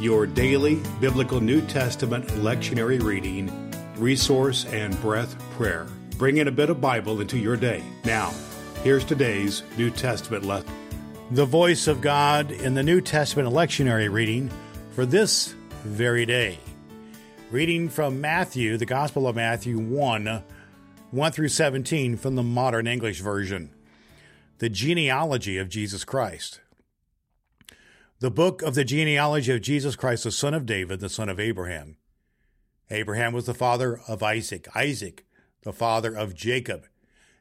your daily biblical New Testament lectionary reading, resource, and breath prayer. Bring in a bit of Bible into your day. Now, here's today's New Testament lesson. The voice of God in the New Testament lectionary reading for this very day. Reading from Matthew, the Gospel of Matthew 1 1 through 17 from the Modern English Version. The genealogy of Jesus Christ. The book of the genealogy of Jesus Christ, the son of David, the son of Abraham. Abraham was the father of Isaac, Isaac, the father of Jacob,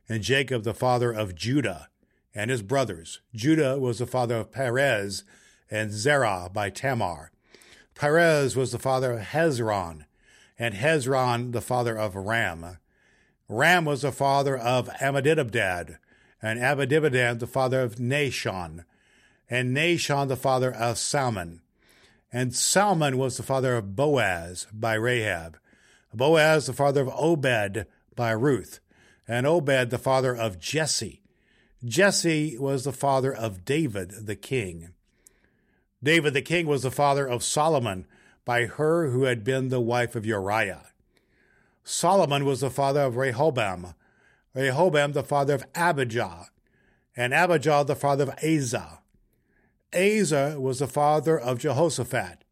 and Jacob, the father of Judah and his brothers. Judah was the father of Perez and Zerah by Tamar. Perez was the father of Hezron, and Hezron the father of Ram. Ram was the father of Amminadab, and Amminadab the father of Nahshon and Nahshon the father of Salmon. And Salmon was the father of Boaz by Rahab. Boaz the father of Obed by Ruth. And Obed the father of Jesse. Jesse was the father of David the king. David the king was the father of Solomon by her who had been the wife of Uriah. Solomon was the father of Rehoboam, Rehoboam the father of Abijah, and Abijah the father of Asa. Asa was the father of Jehoshaphat.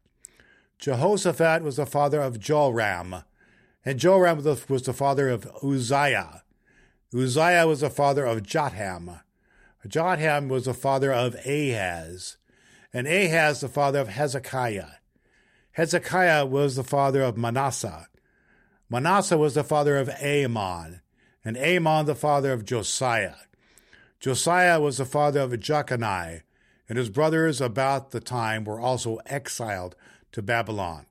Jehoshaphat was the father of Joram, and Joram was the father of Uzziah. Uzziah was the father of Jotham. Jotham was the father of Ahaz, and Ahaz the father of Hezekiah. Hezekiah was the father of Manasseh. Manasseh was the father of Amon, and Amon the father of Josiah. Josiah was the father of Jeconiah, and his brothers about the time were also exiled to Babylon.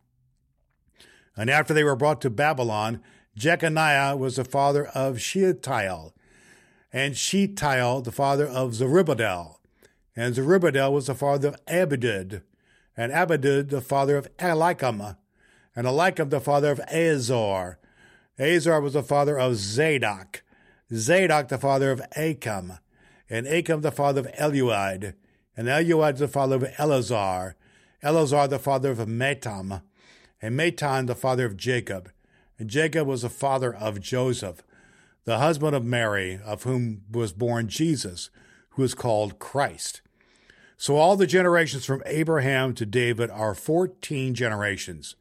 And after they were brought to Babylon, Jeconiah was the father of Shealtiel, and Shealtiel the father of Zerubbabel, and Zerubbabel was the father of Abiud, and Abiud the father of Eliakim, and Eliakim the father of Azor. Azor was the father of Zadok, Zadok the father of Achim, and Achim the father of Eliud, and Eliud the father of Eleazar, Eleazar the father of Matthan, and Matthan the father of Jacob. And Jacob was the father of Joseph, the husband of Mary, of whom was born Jesus, who is called Christ. So all the generations from Abraham to David are 14 generations.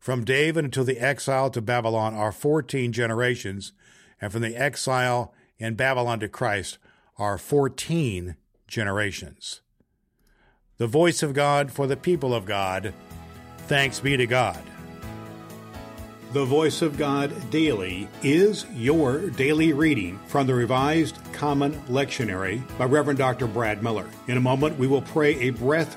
From David until the exile to Babylon are 14 generations, and from the exile in Babylon to Christ are 14 generations. The voice of God for the people of God. Thanks be to God. The Voice of God Daily is your daily reading from the Revised Common Lectionary by Reverend Dr. Brad Miller. In a moment, we will pray a breath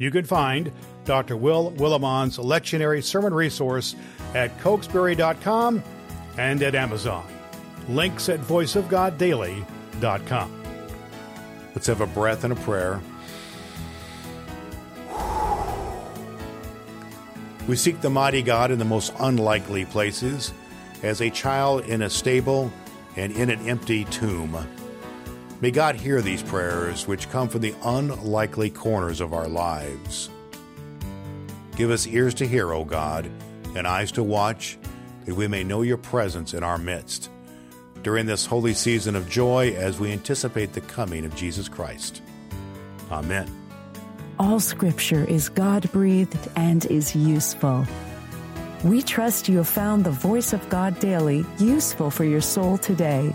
You can find Dr. Will Willimon's lectionary sermon resource at cokesbury.com and at Amazon. Links at voiceofgoddaily.com. Let's have a breath and a prayer. We seek the mighty God in the most unlikely places, as a child in a stable and in an empty tomb. May God hear these prayers, which come from the unlikely corners of our lives. Give us ears to hear, O God, and eyes to watch, that we may know your presence in our midst during this holy season of joy as we anticipate the coming of Jesus Christ. Amen. All scripture is God breathed and is useful. We trust you have found the voice of God daily useful for your soul today.